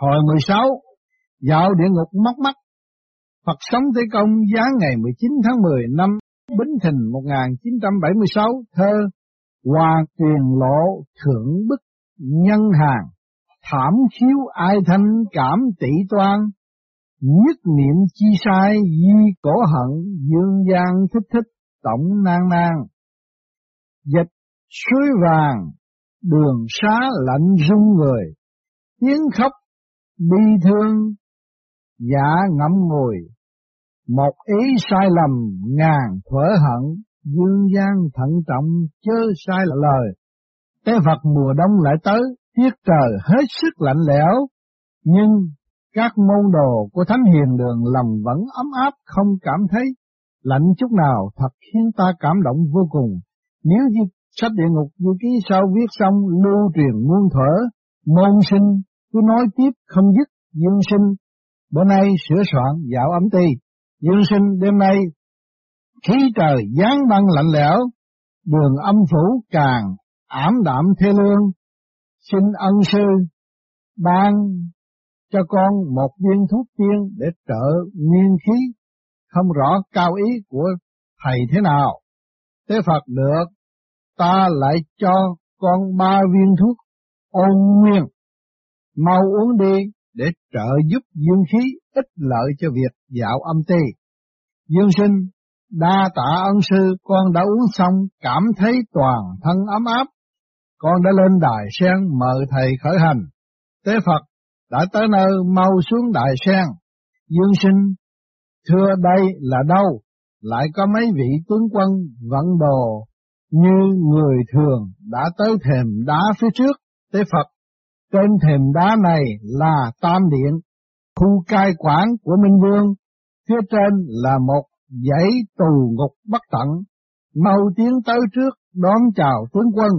Hồi 16, dạo địa ngục móc mắt. Phật sống Thế Công giá ngày 19 tháng 10 năm Bính Thìn 1976, thơ Hòa tiền lộ thượng bức nhân hàng, thảm khiếu ai thanh cảm tỷ toan, nhất niệm chi sai di cổ hận, dương gian thích thích tổng nan nan. Dịch suối vàng, đường xá lạnh rung người, tiếng khóc bi thương, giả ngẫm ngồi, một ý sai lầm ngàn thuở hận, dương gian thận trọng chớ sai lời. Tế Phật mùa đông lại tới, tiết trời hết sức lạnh lẽo, nhưng các môn đồ của Thánh Hiền Đường lòng vẫn ấm áp không cảm thấy lạnh chút nào thật khiến ta cảm động vô cùng. Nếu như sách địa ngục du ký sau viết xong lưu truyền muôn thuở, môn sinh cứ nói tiếp không dứt dương sinh. Bữa nay sửa soạn dạo ấm ti, dương sinh đêm nay khí trời giáng băng lạnh lẽo, đường âm phủ càng ảm đạm thê lương, xin ân sư ban cho con một viên thuốc tiên để trợ nguyên khí, không rõ cao ý của thầy thế nào. Thế Phật được, ta lại cho con ba viên thuốc ôn nguyên, mau uống đi để trợ giúp dương khí ích lợi cho việc dạo âm ti. Dương sinh, đa tạ ân sư con đã uống xong cảm thấy toàn thân ấm áp. Con đã lên đài sen mời thầy khởi hành. Tế Phật đã tới nơi mau xuống đại sen. Dương sinh, thưa đây là đâu? Lại có mấy vị tướng quân vận đồ như người thường đã tới thềm đá phía trước. Tế Phật, trên thềm đá này là Tam Điện, khu cai quản của Minh Vương. Phía trên là một dãy tù ngục bất tận. Mau tiến tới trước đón chào tướng quân.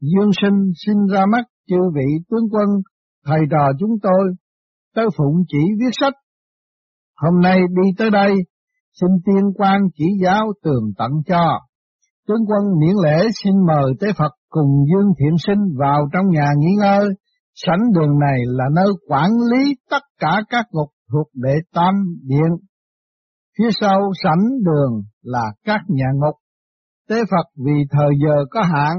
Dương sinh xin ra mắt chư vị tướng quân thầy trò chúng tôi tới phụng chỉ viết sách. Hôm nay đi tới đây, xin tiên quan chỉ giáo tường tận cho. Tướng quân miễn lễ xin mời tế Phật cùng Dương Thiện Sinh vào trong nhà nghỉ ngơi. Sảnh đường này là nơi quản lý tất cả các ngục thuộc đệ tam điện. Phía sau sảnh đường là các nhà ngục. Tế Phật vì thời giờ có hạn,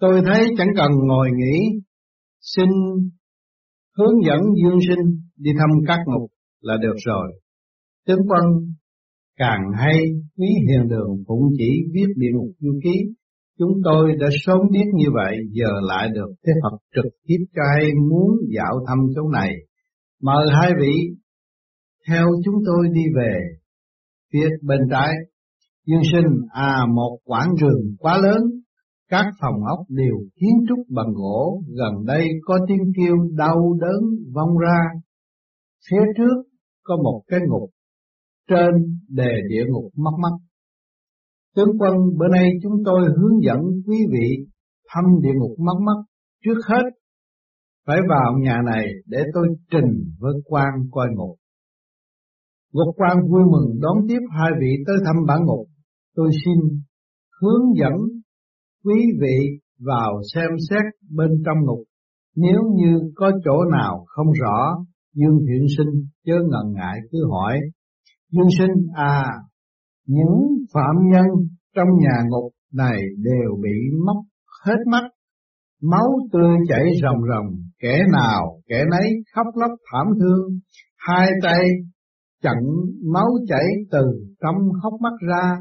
tôi thấy chẳng cần ngồi nghỉ, xin hướng dẫn dương sinh đi thăm các ngục là được rồi. Tướng quân càng hay quý hiền đường cũng chỉ viết địa ngục du ký. Chúng tôi đã sớm biết như vậy, giờ lại được Thế Phật trực tiếp cho hay muốn dạo thăm chỗ này. Mời hai vị theo chúng tôi đi về. Phía bên trái, Dương sinh à một quảng trường quá lớn, các phòng ốc đều kiến trúc bằng gỗ, gần đây có tiếng kêu đau đớn vong ra. Phía trước có một cái ngục, trên đề địa ngục mắt mắt. Tướng quân bữa nay chúng tôi hướng dẫn quý vị thăm địa ngục mắt mắt trước hết phải vào nhà này để tôi trình với quan coi ngục. Ngục quan vui mừng đón tiếp hai vị tới thăm bản ngục. Tôi xin hướng dẫn quý vị vào xem xét bên trong ngục. Nếu như có chỗ nào không rõ, Dương Thiện Sinh chớ ngần ngại cứ hỏi. Dương Sinh à, những phạm nhân trong nhà ngục này đều bị móc hết mắt, máu tươi chảy ròng ròng, kẻ nào kẻ nấy khóc lóc thảm thương, hai tay chặn máu chảy từ trong hốc mắt ra,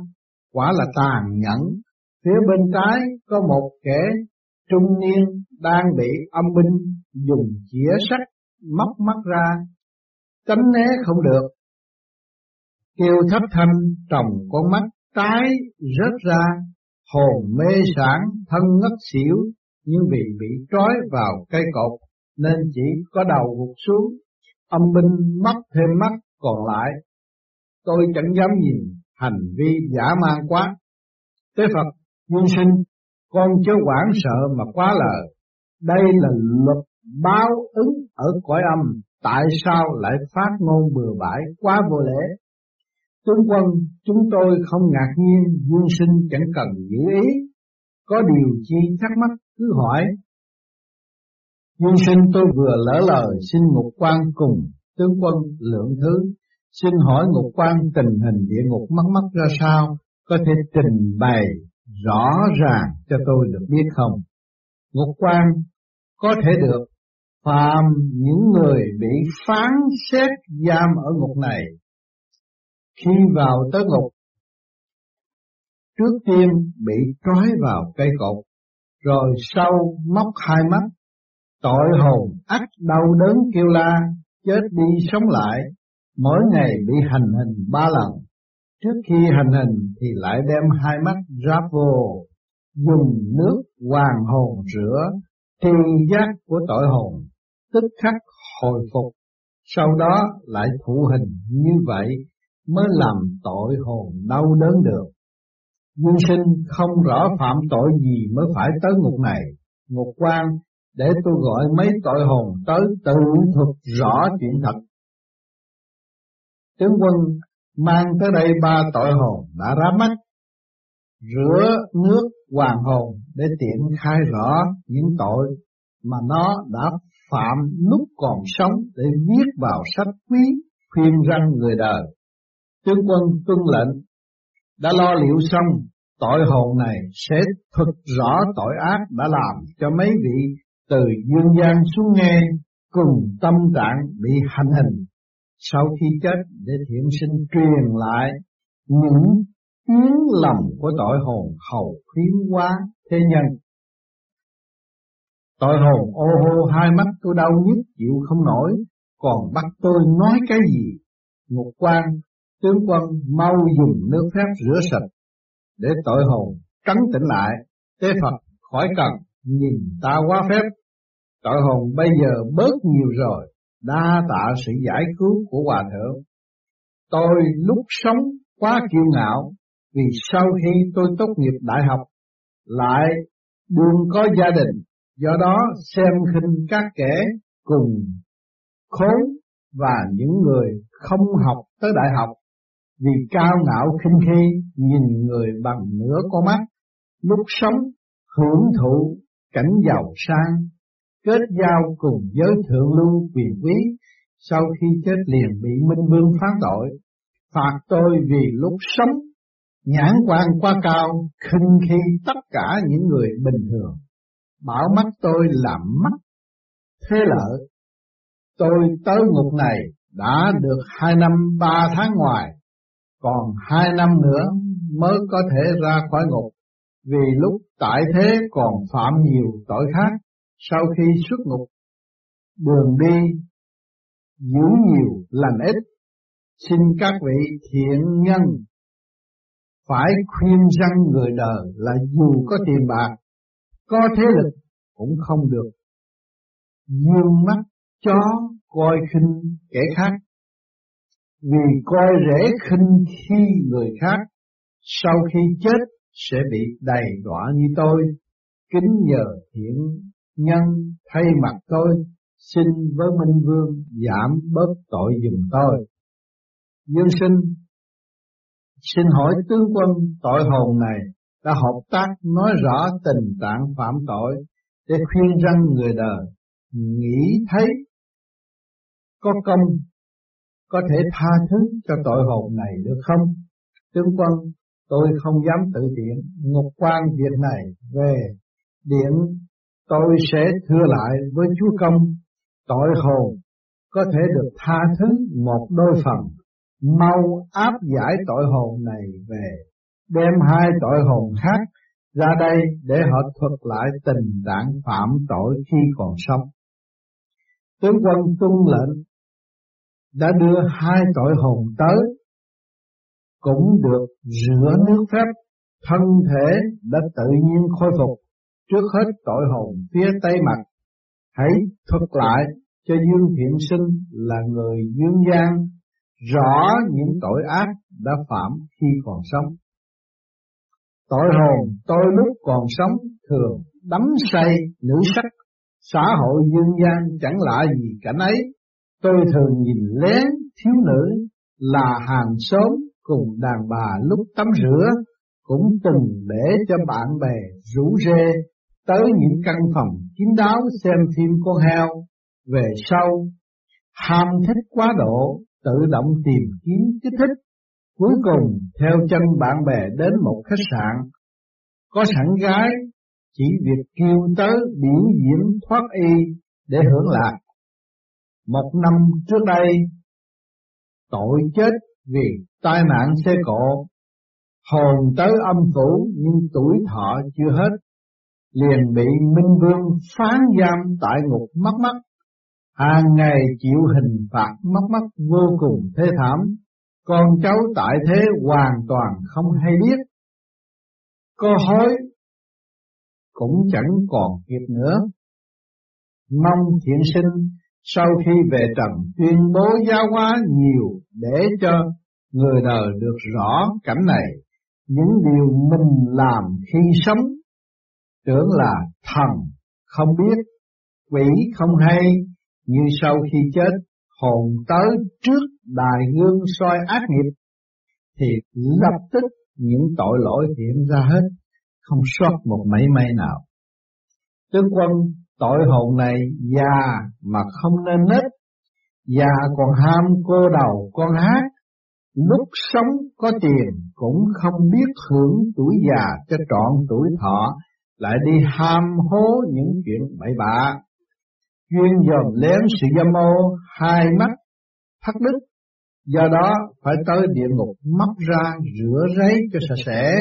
quả là tàn nhẫn, Phía bên trái có một kẻ trung niên đang bị âm binh dùng chĩa sắt móc mắt ra, tránh né không được. Kêu thấp thanh trồng con mắt trái rớt ra, hồn mê sản thân ngất xỉu, nhưng vì bị trói vào cây cột nên chỉ có đầu gục xuống, âm binh mất thêm mắt còn lại. Tôi chẳng dám nhìn hành vi giả man quá. Tế Phật Nhân sinh, con chớ quản sợ mà quá lời. Đây là luật báo ứng ở cõi âm, tại sao lại phát ngôn bừa bãi quá vô lễ? Tướng quân, chúng tôi không ngạc nhiên, dương sinh chẳng cần giữ ý, có điều chi thắc mắc cứ hỏi. Dương sinh tôi vừa lỡ lời xin ngục quan cùng tướng quân lượng thứ. Xin hỏi ngục quan tình hình địa ngục mắc mắc ra sao, có thể trình bày rõ ràng cho tôi được biết không? Ngục quan có thể được, phàm những người bị phán xét giam ở ngục này, khi vào tới ngục, trước tiên bị trói vào cây cột, rồi sau móc hai mắt, tội hồn ắt đau đớn kêu la, chết đi sống lại, mỗi ngày bị hành hình ba lần. Trước khi hành hình thì lại đem hai mắt ráp vô, dùng nước hoàng hồn rửa, tri giác của tội hồn, tức khắc hồi phục. Sau đó lại thụ hình như vậy mới làm tội hồn đau đớn được. Dương sinh không rõ phạm tội gì mới phải tới ngục này, ngục quan để tôi gọi mấy tội hồn tới tự thuật rõ chuyện thật. Tướng quân mang tới đây ba tội hồn đã ra mắt, rửa nước hoàng hồn để tiện khai rõ những tội mà nó đã phạm lúc còn sống để viết vào sách quý khuyên răng người đời. Tướng quân tuân lệnh đã lo liệu xong tội hồn này sẽ thực rõ tội ác đã làm cho mấy vị từ dương gian xuống nghe cùng tâm trạng bị hành hình sau khi chết để thiện sinh truyền lại những tiếng lòng của tội hồn hầu khuyến quá thế nhân. Tội hồn ô hô hai mắt tôi đau nhức chịu không nổi, còn bắt tôi nói cái gì? Ngục quan, tướng quân mau dùng nước phép rửa sạch, để tội hồn trấn tĩnh lại, tế Phật khỏi cần nhìn ta quá phép. Tội hồn bây giờ bớt nhiều rồi, đa tạ sự giải cứu của Hòa Thượng. Tôi lúc sống quá kiêu ngạo, vì sau khi tôi tốt nghiệp đại học, lại buồn có gia đình, do đó xem khinh các kẻ cùng khốn và những người không học tới đại học, vì cao ngạo khinh khi nhìn người bằng nửa con mắt, lúc sống hưởng thụ cảnh giàu sang kết giao cùng giới thượng lưu quyền quý, sau khi chết liền bị Minh Vương phán tội, phạt tôi vì lúc sống, nhãn quan quá cao, khinh khi tất cả những người bình thường, bảo mắt tôi làm mắt, thế lợi. Tôi tới ngục này đã được hai năm ba tháng ngoài, còn hai năm nữa mới có thể ra khỏi ngục, vì lúc tại thế còn phạm nhiều tội khác sau khi xuất ngục, đường đi giữ nhiều lành ít, xin các vị thiện nhân phải khuyên răng người đời là dù có tiền bạc, có thế lực cũng không được. Dương mắt chó coi khinh kẻ khác, vì coi rễ khinh khi người khác, sau khi chết sẽ bị đầy đọa như tôi, kính nhờ thiện nhân thay mặt tôi xin với Minh Vương giảm bớt tội dùm tôi. Dương sinh xin hỏi tướng quân tội hồn này đã hợp tác nói rõ tình trạng phạm tội để khuyên răng người đời nghĩ thấy có công có thể tha thứ cho tội hồn này được không? Tướng quân, tôi không dám tự tiện ngục quan việc này về điện tôi sẽ thưa lại với Chúa Công, tội hồn có thể được tha thứ một đôi phần, mau áp giải tội hồn này về, đem hai tội hồn khác ra đây để họ thuật lại tình trạng phạm tội khi còn sống. Tướng quân tuân lệnh đã đưa hai tội hồn tới, cũng được rửa nước phép, thân thể đã tự nhiên khôi phục Trước hết tội hồn phía tây mặt, hãy thuật lại cho Dương Thiện Sinh là người dương gian, rõ những tội ác đã phạm khi còn sống. Tội hồn tôi lúc còn sống thường đắm say nữ sắc, xã hội dương gian chẳng lạ gì cảnh ấy. Tôi thường nhìn lén thiếu nữ là hàng xóm cùng đàn bà lúc tắm rửa, cũng từng để cho bạn bè rủ rê tới những căn phòng kín đáo xem phim con heo, về sau ham thích quá độ, tự động tìm kiếm kích thích, cuối cùng theo chân bạn bè đến một khách sạn, có sẵn gái, chỉ việc kêu tới biểu diễn thoát y để hưởng lạc. Một năm trước đây, tội chết vì tai nạn xe cộ, hồn tới âm phủ nhưng tuổi thọ chưa hết, liền bị Minh Vương phán giam tại ngục mắt mắt, hàng ngày chịu hình phạt mắt mắt vô cùng thê thảm, con cháu tại thế hoàn toàn không hay biết. Cô hối cũng chẳng còn kịp nữa. Mong thiện sinh sau khi về trần tuyên bố giáo hóa nhiều để cho người đời được rõ cảnh này, những điều mình làm khi sống, tưởng là thần không biết, quỷ không hay, như sau khi chết, hồn tới trước đài gương soi ác nghiệp, thì lập tức những tội lỗi hiện ra hết, không sót một mảy may nào. Tướng quân tội hồn này già mà không nên nết, già còn ham cô đầu con hát, lúc sống có tiền cũng không biết hưởng tuổi già cho trọn tuổi thọ, lại đi ham hố những chuyện bậy bạ, chuyên dòm lén sự dâm ô, hai mắt thắt đứt, do đó phải tới địa ngục móc ra rửa ráy cho sạch sẽ,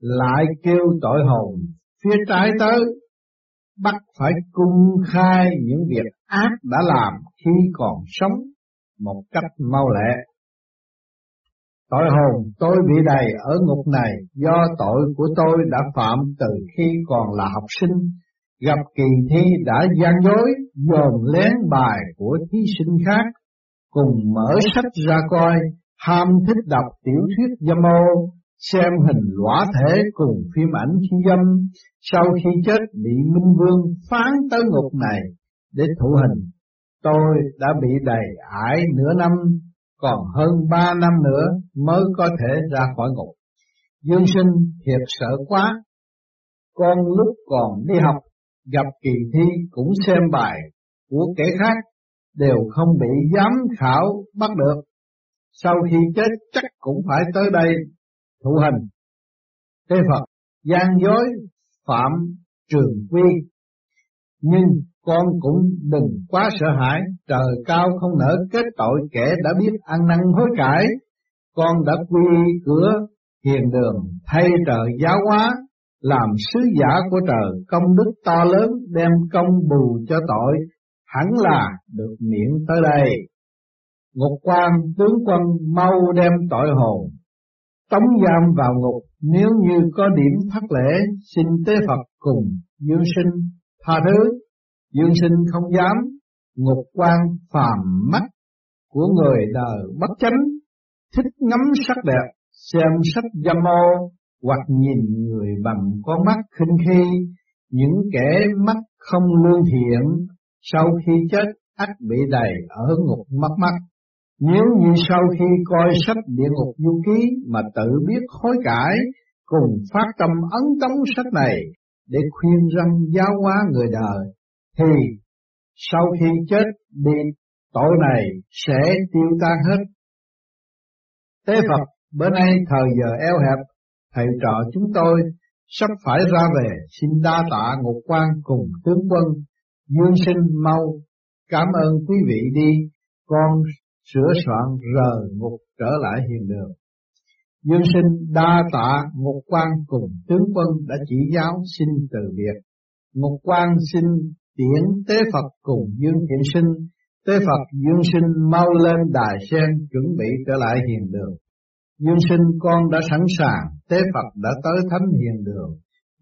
lại kêu tội hồn phía trái tới bắt phải cung khai những việc ác đã làm khi còn sống một cách mau lẹ. Tội hồn tôi bị đầy ở ngục này do tội của tôi đã phạm từ khi còn là học sinh, gặp kỳ thi đã gian dối, dồn lén bài của thí sinh khác, cùng mở sách ra coi, ham thích đọc tiểu thuyết dâm ô, xem hình lõa thể cùng phim ảnh khi dâm, sau khi chết bị Minh Vương phán tới ngục này để thụ hình. Tôi đã bị đầy ải nửa năm, còn hơn ba năm nữa mới có thể ra khỏi ngục. Dương sinh thiệt sợ quá, con lúc còn đi học gặp kỳ thi cũng xem bài của kẻ khác đều không bị giám khảo bắt được. Sau khi chết chắc cũng phải tới đây thụ hình. Thế Phật gian dối phạm trường quy. Nhưng con cũng đừng quá sợ hãi, trời cao không nỡ kết tội kẻ đã biết ăn năn hối cải. Con đã quy cửa hiền đường thay trời giáo hóa, làm sứ giả của trời công đức to lớn đem công bù cho tội, hẳn là được miễn tới đây. Ngục quan tướng quân mau đem tội hồn tống giam vào ngục. Nếu như có điểm thất lễ, xin tế Phật cùng dương sinh tha thứ. Dương sinh không dám. Ngục quan phàm mắt của người đời bất chánh. Thích ngắm sắc đẹp, xem sách dâm ô hoặc nhìn người bằng con mắt khinh khi. Những kẻ mắt không lương thiện, sau khi chết, ắt bị đầy ở ngục mắt mắt nếu như sau khi coi sách địa ngục du ký mà tự biết hối cải, cùng phát tâm ấn tống sách này để khuyên răng giáo hóa người đời, thì sau khi chết đi tội này sẽ tiêu tan hết. Tế Phật, bữa nay thời giờ eo hẹp, thầy trò chúng tôi sắp phải ra về, xin đa tạ ngục quan cùng tướng quân, dương sinh mau, cảm ơn quý vị đi, con sửa soạn rời ngục trở lại hiền đường. Dương sinh đa tạ ngục quan cùng tướng quân đã chỉ giáo xin từ biệt. Ngục quan xin tiễn tế Phật cùng Dương Thiện Sinh, tế Phật Dương Sinh mau lên đài sen chuẩn bị trở lại hiền đường. Dương sinh con đã sẵn sàng, tế Phật đã tới thánh hiền đường.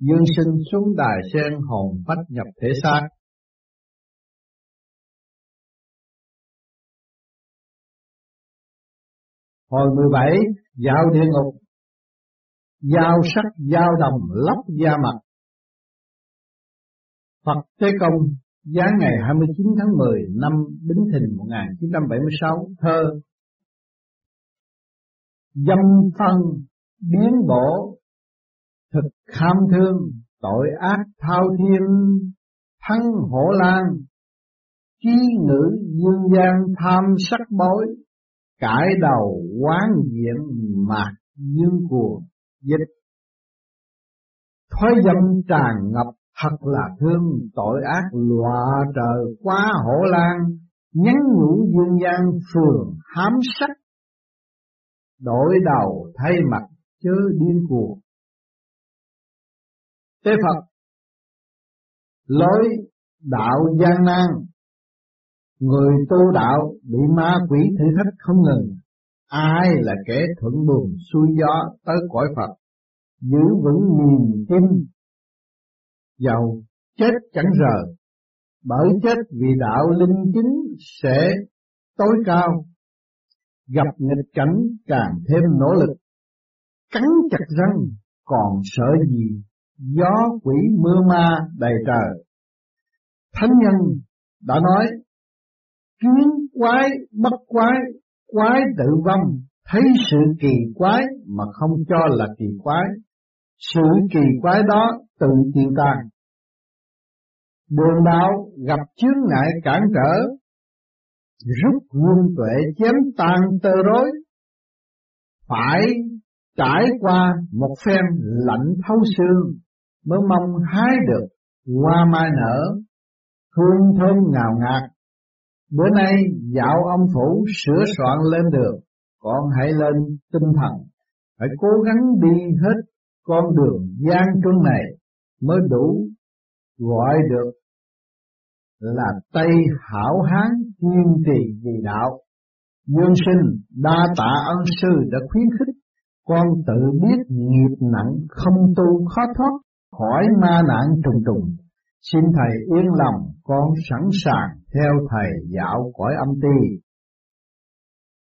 Dương sinh xuống đài sen hồn phách nhập thể xác, Hồi 17 dạo địa ngục. Giao sắc, giao đồng, lóc da mặt. Phật Thế Công, Giáng ngày 29 tháng 10 năm Bính Thìn 1976 Thơ. Dâm phân, biến bổ, Thực kham thương, tội ác thao thiên, thắng hổ lan Chí ngữ dương gian tham sắc bối cải đầu quán diện mạc dương cuồng dịch thói dâm tràn ngập thật là thương, tội ác lọa trời quá hổ lan nhắn nhủ dương gian phường hám sắc. Đổi đầu thay mặt chớ điên cuồng. Tế phật, lối đạo gian nan người tu đạo bị ma quỷ thử thách không ngừng. Ai là kẻ thuận buồm xuôi gió tới cõi phật? Giữ vững niềm tin. Giàu chết chẳng rờ. Bởi chết vì đạo linh chính sẽ tối cao. Gặp nghịch cảnh càng thêm nỗ lực. Cắn chặt răng còn sợ gì? Gió quỷ mưa ma đầy trời. Thánh nhân đã nói quái, bất quái quái tự vong. Thấy sự kỳ quái mà không cho là kỳ quái. Sự kỳ quái đó tự tiêu tan. Đường đạo gặp chướng ngại cản trở. Rút quân tuệ chém tan tơ rối. Phải trải qua một phen lạnh thấu xương mới mong hái được hoa mai nở. Hương thơm ngào ngạt. Bữa nay dạo ông phủ sửa soạn lên đường con hãy lên tinh thần phải cố gắng đi hết con đường gian truân này mới đủ gọi được là Tây hảo hán kiên trì vì đạo. Dương sinh đa tạ ân sư đã khuyến khích con tự biết nghiệp nặng không tu khó thoát khỏi ma nạn trùng trùng. Xin Thầy yên lòng con sẵn sàng theo Thầy dạo cõi âm ti.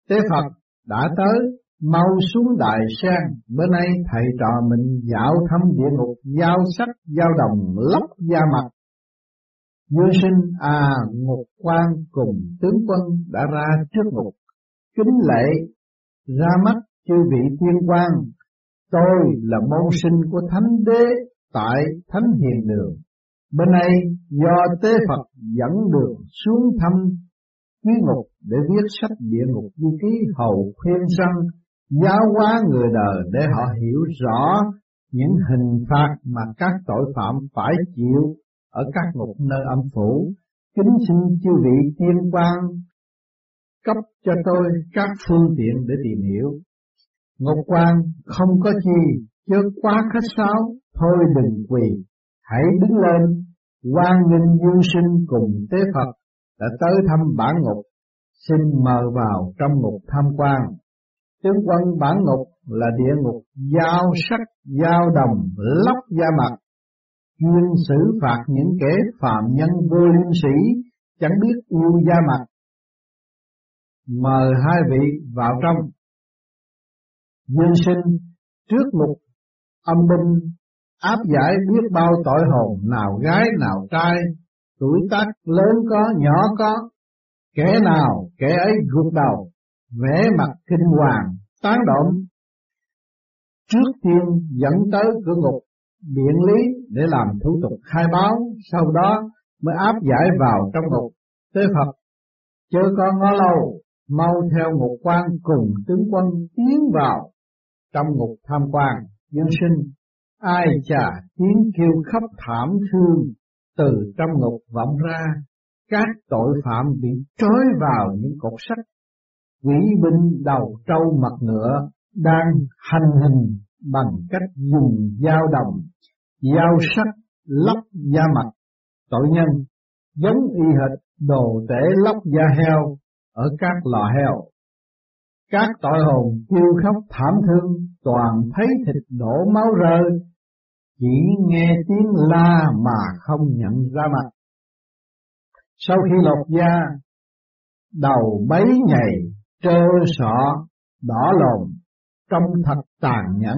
Tế Phật đã tới, mau xuống đại sen, bữa nay Thầy trò mình dạo thăm địa ngục, giao sắc, giao đồng, lóc da mặt, Dương sinh à ngục quan cùng tướng quân đã ra trước ngục, kính lệ ra mắt chư vị tiên quan, tôi là môn sinh của thánh đế tại thánh hiền đường. Bên này do tế Phật dẫn đường xuống thăm quý ngục để viết sách địa ngục du ký hầu khuyên rằng giáo hóa người đời để họ hiểu rõ những hình phạt mà các tội phạm phải chịu ở các ngục nơi âm phủ, kính xin chư vị tiên quan cấp cho tôi các phương tiện để tìm hiểu. Ngục quan không có chi, chớ quá khách sáo, thôi đừng quỳ, hãy đứng lên, quan nghênh dương sinh cùng tế Phật đã tới thăm bản ngục, xin mời vào trong ngục tham quan. Tướng quân bản ngục là địa ngục giao sắc, giao đồng, lóc da mặt, chuyên xử phạt những kẻ phạm nhân vô liêm sĩ chẳng biết yêu da mặt. Mời hai vị vào trong. Dương sinh trước ngục âm binh áp giải biết bao tội hồn nào gái nào trai tuổi tác lớn có nhỏ có kẻ nào kẻ ấy gục đầu vẽ mặt kinh hoàng tán động trước tiên dẫn tới cửa ngục biện lý để làm thủ tục khai báo, sau đó mới áp giải vào trong ngục. tới Phật, chớ có ngó lâu, mau theo ngục quan cùng tướng quân tiến vào trong ngục tham quan, dân sinh. Ai chà tiếng kêu khóc thảm thương từ trong ngục vọng ra, các tội phạm bị trói vào những cột sắt, quỷ binh đầu trâu mặt ngựa đang hành hình bằng cách dùng dao đồng dao sắc lóc da mặt. Tội nhân giống y hệt đồ tể lóc da heo ở các lò heo. Các tội hồn kêu khóc thảm thương toàn thấy thịt đổ máu rơi chỉ nghe tiếng la mà không nhận ra mặt sau khi lột da đầu bấy ngày trơ sọ đỏ lồn trong thật tàn nhẫn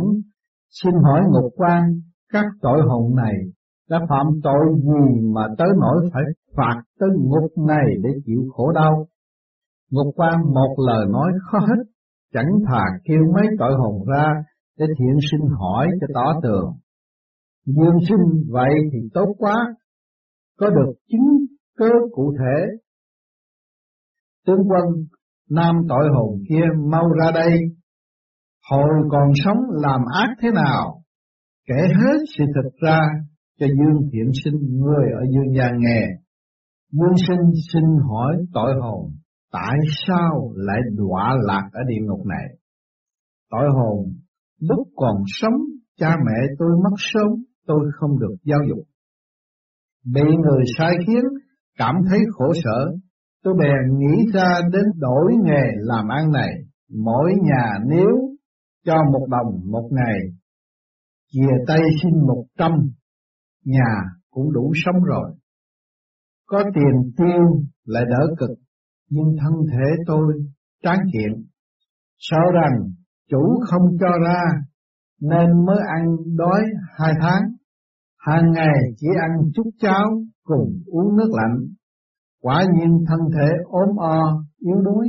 xin hỏi ngục quan các tội hồn này đã phạm tội gì mà tới nỗi phải phạt tới ngục này để chịu khổ đau. Ngục quan một lời nói khó hết, chẳng thà kêu mấy tội hồn ra để thiện sinh hỏi cho tỏ tường. Dương sinh vậy thì tốt quá, có được chứng cơ cụ thể. Tướng quân, nam tội hồn kia mau ra đây, hồi còn sống làm ác thế nào, kể hết sự thật ra cho Dương Thiện Sinh người ở dương gian nghe. Dương sinh xin hỏi tội hồn, tại sao lại đọa lạc ở địa ngục này? Tội hồn, lúc còn sống, cha mẹ tôi mất sớm, tôi không được giáo dục. Bị người sai khiến, cảm thấy khổ sở, tôi bèn nghĩ ra đến đổi nghề làm ăn này. Mỗi nhà nếu cho một đồng một ngày, chìa tay xin một trăm, nhà cũng đủ sống rồi. Có tiền tiêu lại đỡ cực, nhưng thân thể tôi tráng kiện, sợ rằng chủ không cho ra nên mới ăn đói hai tháng. Hàng ngày chỉ ăn chút cháo cùng uống nước lạnh. Quả nhiên thân thể ốm o, yếu đuối,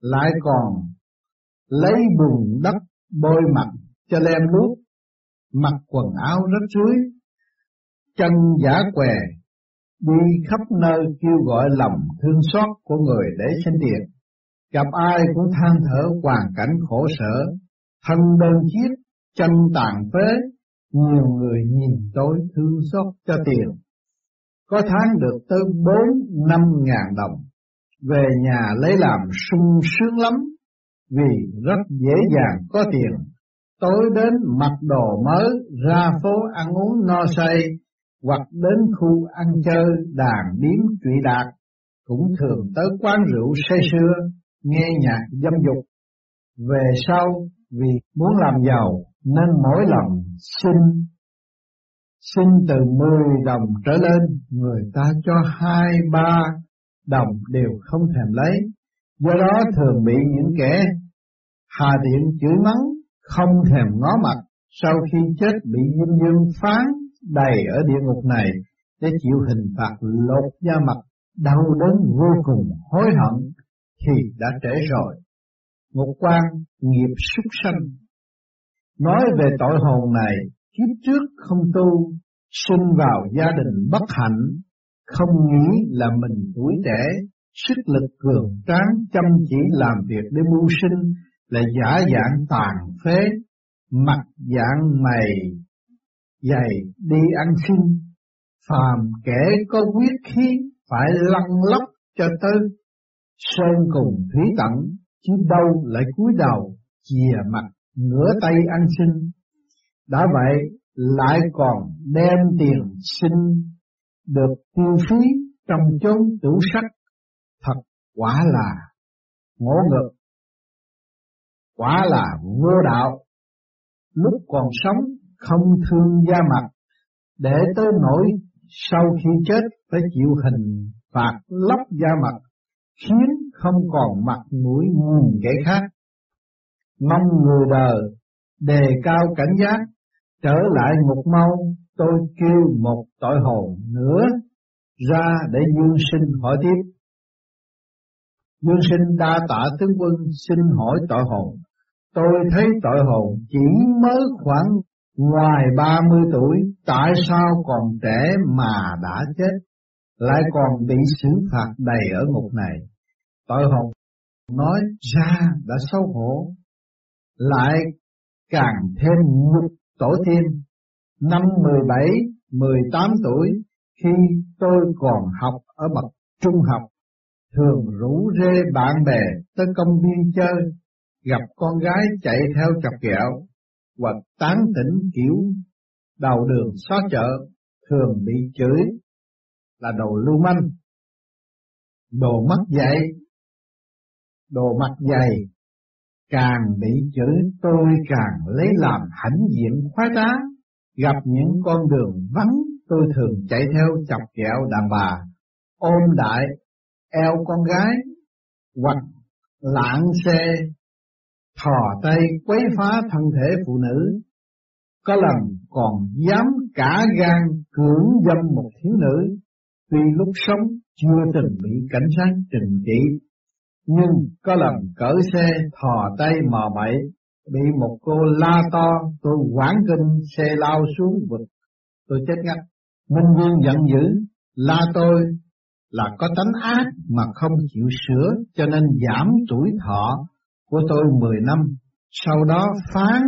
lại còn lấy bùn đất bôi mặt cho lem luốc, mặc quần áo rách rưới, chân giả què, đi khắp nơi kêu gọi lòng thương xót của người để sinh tiền. Gặp ai cũng than thở hoàn cảnh khổ sở, thân đơn chiếc, chân tàn phế, nhiều người nhìn tôi thương xót cho tiền. Có tháng được tới bốn năm ngàn đồng, về nhà lấy làm sung sướng lắm, vì rất dễ dàng có tiền. Tối đến mặc đồ mới, ra phố ăn uống no say, hoặc đến khu ăn chơi đàn điếm trụy đạt, cũng thường tới quán rượu say sưa, nghe nhạc dâm dục. Về sau, vì muốn làm giàu, nên mỗi lần xin xin từ 10 đồng trở lên, người ta cho hai ba đồng đều không thèm lấy. Do đó thường bị những kẻ hà tiện chửi mắng, không thèm ngó mặt, sau khi chết bị diêm dương phán đầy ở địa ngục này để chịu hình phạt lột da mặt, đau đớn vô cùng hối hận thì đã trễ rồi. Ngục quan nghiệp súc sanh. Nói về tội hồn này, kiếp trước không tu, sinh vào gia đình bất hạnh, không nghĩ là mình tuổi trẻ, sức lực cường tráng chăm chỉ làm việc để mưu sinh, là giả dạng tàn phế, mặt dạng mày dày đi ăn xin, phàm kẻ có quyết khí phải lăn lóc cho tới sơn cùng thủy tận, chứ đâu lại cúi đầu chìa mặt ngửa tay ăn xin. Đã vậy lại còn đem tiền xin được tiêu phí trong chốn tủ sách, thật quả là ngỗ ngược, quả là vô đạo. Lúc còn sống không thương da mặt, để tới nỗi sau khi chết phải chịu hình phạt lóc da mặt, khiến không còn mặt mũi nhìn kẻ khác. Mong người đời đề cao cảnh giác, trở lại ngục mau, tôi kêu một tội hồn nữa ra để dương sinh hỏi tiếp. Dương sinh đa tạ tướng quân xin hỏi tội hồn. Tôi thấy tội hồn chỉ mới khoảng ngoài ba mươi tuổi, tại sao còn trẻ mà đã chết, lại còn bị xử phạt đầy ở ngục này. Tội hồn nói ra đã xấu hổ, lại càng thêm nhục tổ tiên. Năm 17, 18 tuổi, khi tôi còn học ở bậc trung học, thường rủ rê bạn bè tới công viên chơi, gặp con gái chạy theo chọc kẹo, hoặc tán tỉnh kiểu đầu đường xó chợ, thường bị chửi là đồ lưu manh, đồ mắt dạy, đồ mặt dày, càng bị chửi tôi càng lấy làm hãnh diện khoái trá, gặp những con đường vắng tôi thường chạy theo chọc kẹo đàn bà, ôm đại, eo con gái, hoặc lạng xe, thò tay quấy phá thân thể phụ nữ. Có lần còn dám cả gan cưỡng dâm một thiếu nữ, tuy lúc sống chưa từng bị cảnh sát trừng trị nhưng có lần cỡ xe thò tay mò bậy, bị một cô la to, tôi quảng kinh xe lao xuống vực tôi chết ngắt. Minh Vương giận dữ, la tôi là có tánh ác mà không chịu sửa cho nên giảm tuổi thọ của tôi 10 năm. Sau đó phán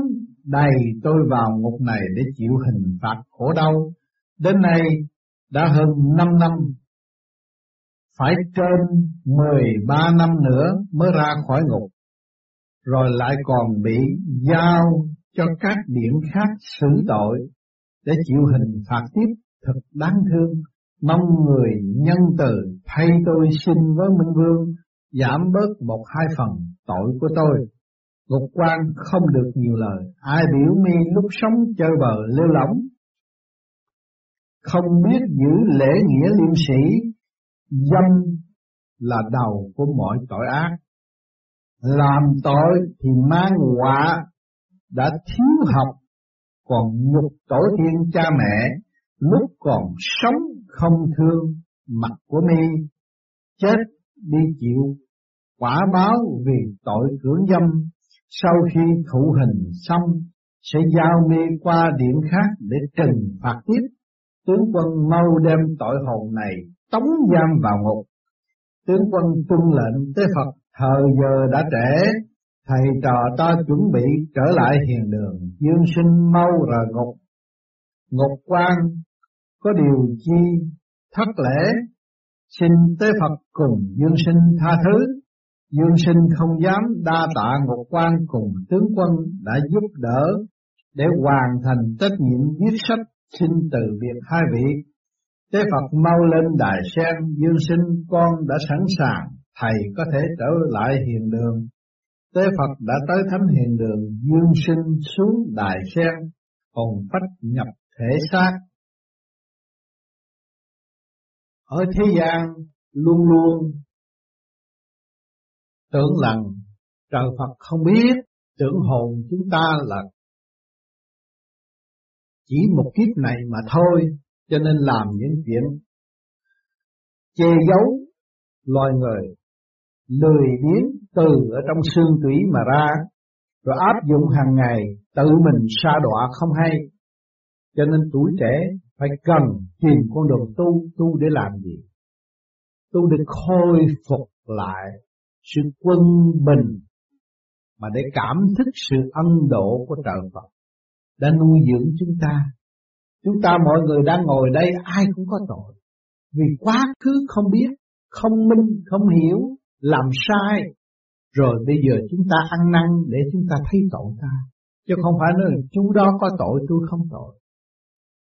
đầy tôi vào ngục này để chịu hình phạt khổ đau. Đến nay đã hơn 5 năm, phải trên 13 năm nữa mới ra khỏi ngục, rồi lại còn bị giao cho các điểm khác xử tội để chịu hình phạt tiếp thật đáng thương. Mong người nhân từ thay tôi xin với Minh Vương giảm bớt một hai phần tội của tôi. Ngục quan không được nhiều lời, ai biểu mi lúc sống chơi bờ lêu lỏng. Không biết giữ lễ nghĩa liêm sĩ, dâm là đầu của mọi tội ác. Làm tội thì mang quả đã thiếu học, còn nhục tổ tiên cha mẹ lúc còn sống không thương mặt của mi chết đi chịu quả báo vì tội cưỡng dâm sau khi thụ hình xong sẽ giao mi qua điểm khác để trừng phạt tiếp tướng quân mau đem tội hồn này tống giam vào ngục. Tướng quân tuân lệnh tới Phật thời giờ đã trễ, thầy trò ta chuẩn bị trở lại hiền đường, dương sinh mau rời ngục. Ngục quan có điều chi thất lễ, xin tới Phật cùng dương sinh tha thứ. Dương sinh không dám đa tạ ngục quan cùng tướng quân đã giúp đỡ để hoàn thành trách nhiệm viết sách xin từ biệt hai vị tế Phật mau lên đài sen dương sinh con đã sẵn sàng thầy có thể trở lại hiền đường. Tế Phật đã tới thánh hiền đường dương sinh xuống đài sen hồn phách nhập thể xác. Ở thế gian luôn luôn tưởng rằng trời Phật không biết tưởng hồn chúng ta là chỉ một kiếp này mà thôi cho nên làm những chuyện che giấu loài người lười biếng từ ở trong xương tủy mà ra rồi áp dụng hàng ngày tự mình sa đọa không hay cho nên tuổi trẻ phải cần tìm con đường tu, tu để làm gì? Tu để khôi phục lại sự quân bình mà để cảm thức sự ân độ của trời Phật đã nuôi dưỡng chúng ta. Chúng ta mọi người đang ngồi đây ai cũng có tội. Vì quá khứ không biết, không minh, không hiểu, làm sai. Rồi bây giờ chúng ta ăn năn để chúng ta thấy tội ta. Chứ không phải nói chú đó có tội tôi không tội.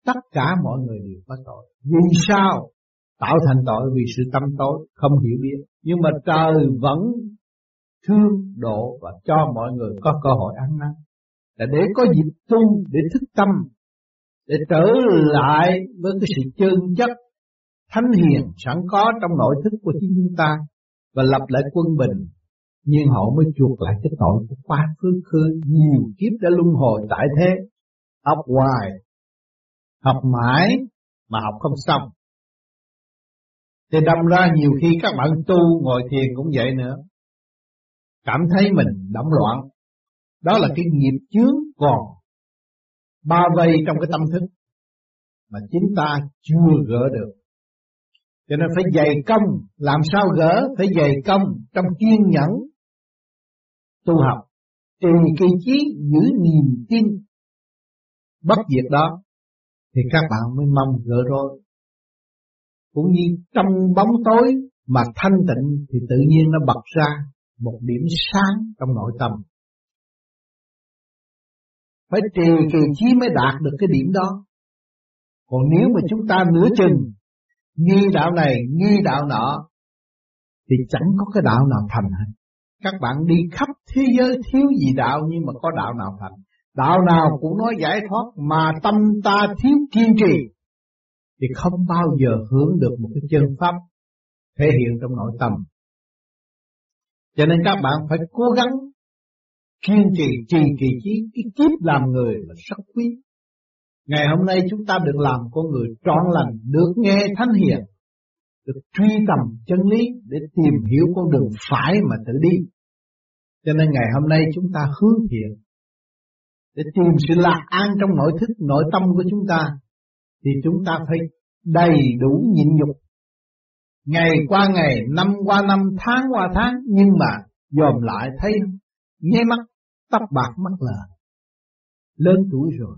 Tất cả mọi người đều có tội. Vì sao? Tạo thành tội vì sự tâm tối, không hiểu biết. Nhưng mà trời vẫn thương độ và cho mọi người có cơ hội ăn năn. Là để có dịp tu, để thức tâm, để trở lại với cái sự chân chất thánh hiền sẵn có trong nội thức của chính chúng ta và lập lại quân bình nhưng họ mới chuộc lại cái tội của quá khứ khứ nhiều kiếp đã luân hồi tại thế học hoài, học mãi mà học không xong. Thì đâm ra nhiều khi các bạn tu ngồi thiền cũng vậy nữa. Cảm thấy mình động loạn. Đó là cái nghiệp chướng còn bao vây trong cái tâm thức mà chính ta chưa gỡ được. Cho nên phải dày công, làm sao gỡ, phải dày công trong kiên nhẫn tu học, trì kỳ trí giữ niềm tin bất diệt đó thì các bạn mới mong gỡ rồi. Cũng như trong bóng tối mà thanh tịnh thì tự nhiên nó bật ra một điểm sáng trong nội tâm. Phải trì kỳ trí mới đạt được cái điểm đó. Còn nếu mà chúng ta nửa chừng, nghi đạo này, nghi đạo nọ, thì chẳng có cái đạo nào thành hết. Các bạn đi khắp thế giới thiếu gì đạo nhưng mà có đạo nào thành. Đạo nào cũng nói giải thoát mà tâm ta thiếu kiên trì thì không bao giờ hướng được một cái chân pháp thể hiện trong nội tâm. Cho nên các bạn phải cố gắng kiên trì trì kỳ trí cái kiếp làm người là rất quý. Ngày hôm nay chúng ta được làm con người trọn lành, được nghe thánh hiền, được truy tầm chân lý để tìm hiểu con đường phải mà tự đi. Cho nên ngày hôm nay chúng ta hướng thiện để tìm sự lạc an trong nội thức, nội tâm của chúng ta, thì chúng ta phải đầy đủ nhịn nhục. Ngày qua ngày, năm qua năm, tháng qua tháng, nhưng mà dòm lại thấy nghe mắt, tóc bạc mắt lờ. Lớn tuổi rồi,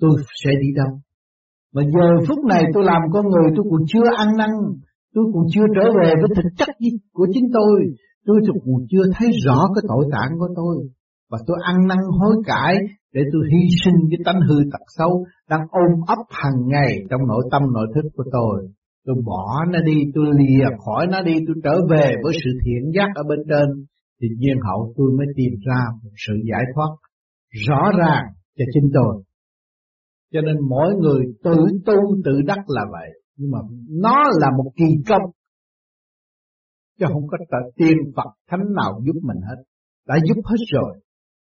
tôi sẽ đi đâu? Mà giờ phút này tôi làm con người tôi còn chưa ăn năn, tôi còn chưa trở về với thực chất của chính tôi, tôi còn chưa thấy rõ cái tội tạng của tôi. Và tôi ăn năn hối cải để tôi hy sinh cái tánh hư tật xấu đang ôm ấp hàng ngày trong nội tâm nội thức của tôi. Tôi bỏ nó đi, tôi lìa khỏi nó đi, tôi trở về với sự thiện giác ở bên trên. Thì nhiên hậu tôi mới tìm ra một sự giải thoát rõ ràng cho chính tôi. Cho nên mỗi người tự tu tự đắc là vậy. Nhưng mà nó là một kỳ công. Chứ không có tiên Phật Thánh nào giúp mình hết. Đã giúp hết rồi.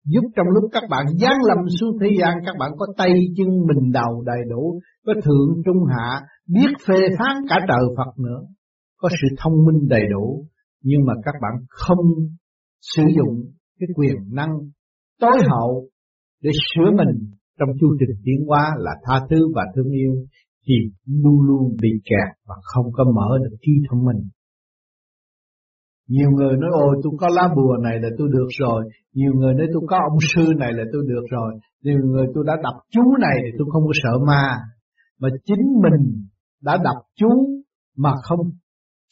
Giúp trong lúc các bạn giáng lâm xuống thế gian, Các bạn có tay chân mình đầu đầy đủ, Có thượng trung hạ, Biết phê phán cả trời Phật nữa, Có sự thông minh đầy đủ, Nhưng mà các bạn không sử dụng cái quyền năng tối hậu để sửa mình trong chu trình tiến hóa là tha thứ và thương yêu thì luôn luôn bị kẹt và không có mở được trí thông minh. Nhiều người nói, ôi, tôi có lá bùa này là tôi được rồi. Nhiều người nói, tôi có ông sư này là tôi được rồi. Nhiều người, tôi đã đọc chú này thì tôi không có sợ ma. Mà chính mình đã đọc chú mà không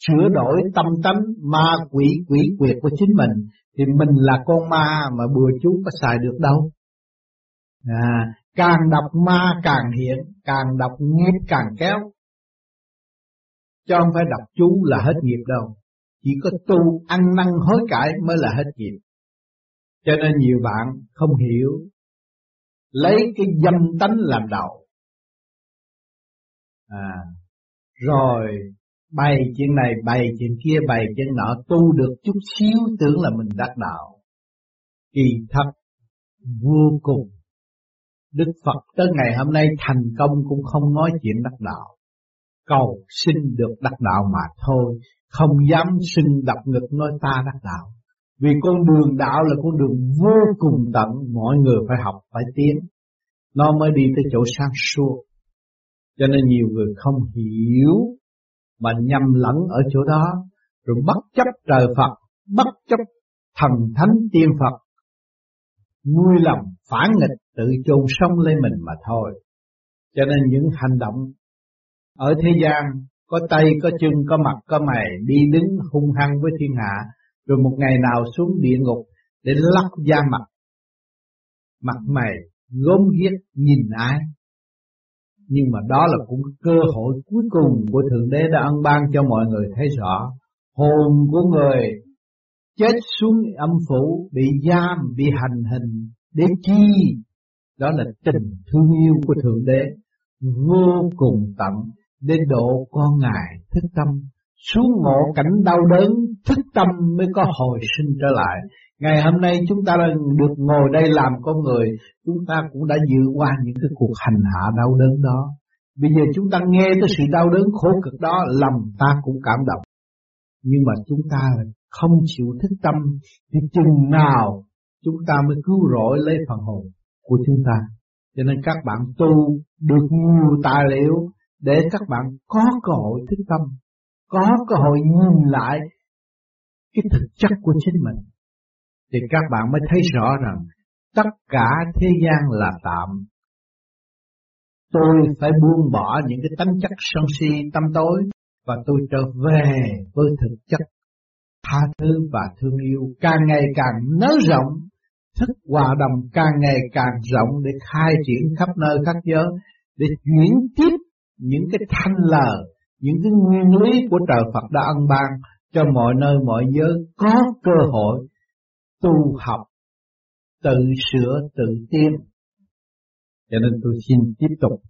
sửa đổi tâm tánh ma quỷ quỷ quyệt của chính mình thì mình là con ma mà bùa chú có xài được đâu À, càng đọc ma càng hiện, càng đọc nghiệp càng kéo. Cho không phải đọc chú là hết nghiệp đâu. Chỉ có tu ăn năn hối cải mới là hết nghiệp. Cho nên nhiều bạn không hiểu. Lấy cái dâm tánh làm đầu. À, rồi bày chuyện này, bày chuyện kia, bày chuyện nọ, tu được chút xíu tưởng là mình đắc đạo. Kỳ thật vô cùng Đức Phật tới ngày hôm nay thành công cũng không nói chuyện đắc đạo. Cầu xin được đắc đạo mà thôi, không dám xin đập ngực nói ta đắc đạo. Vì con đường đạo là con đường vô cùng tận, mọi người phải học, phải tiến. Nó mới đi tới chỗ sáng suốt. Cho nên nhiều người không hiểu, mà nhầm lẫn ở chỗ đó, rồi bất chấp trời Phật, bất chấp thần thánh tiên Phật, nuôi lòng phản nghịch tự chôn sống lên mình mà thôi. Cho nên những hành động ở thế gian có tay, có chân, có mặt, có mày đi đứng hung hăng với thiên hạ, rồi một ngày nào xuống địa ngục để lắc da mặt, mặt mày gốm ghiếc nhìn ai. Nhưng mà đó là cũng cơ hội cuối cùng của Thượng Đế đã ân ban cho mọi người thấy rõ. Hồn của người chết xuống âm phủ, bị giam, bị hành hình, để chi? Đó là tình thương yêu của Thượng Đế, vô cùng tận, để độ con Ngài thức tâm, xuống ngộ cảnh đau đớn, thức tâm mới có hồi sinh trở lại. Ngày hôm nay chúng ta được ngồi đây làm con người, chúng ta cũng đã dự qua những cái cuộc hành hạ đau đớn đó. Bây giờ chúng ta nghe tới sự đau đớn khổ cực đó, lòng ta cũng cảm động. Nhưng mà chúng ta không chịu thức tâm, thì chừng nào chúng ta mới cứu rỗi lấy phần hồn của chúng ta. Cho nên các bạn tu được nhiều tài liệu để các bạn có cơ hội thức tâm, có cơ hội nhìn lại cái thực chất của chính mình. Thì các bạn mới thấy rõ rằng tất cả thế gian là tạm. Tôi phải buông bỏ những cái tánh chất sân si tâm tối và tôi trở về với thực chất tha thứ và thương yêu càng ngày càng nới rộng thức hòa đồng càng ngày càng rộng để khai triển khắp nơi khắp giới để chuyển tiếp những cái thanh lờ những cái nguyên lý của trời Phật đã ân ban cho mọi nơi mọi giới có cơ hội tu học, tự sửa tự tiến. Cho nên tôi xin tiếp tục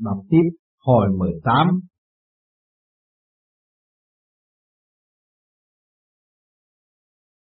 đọc tiếp hồi 18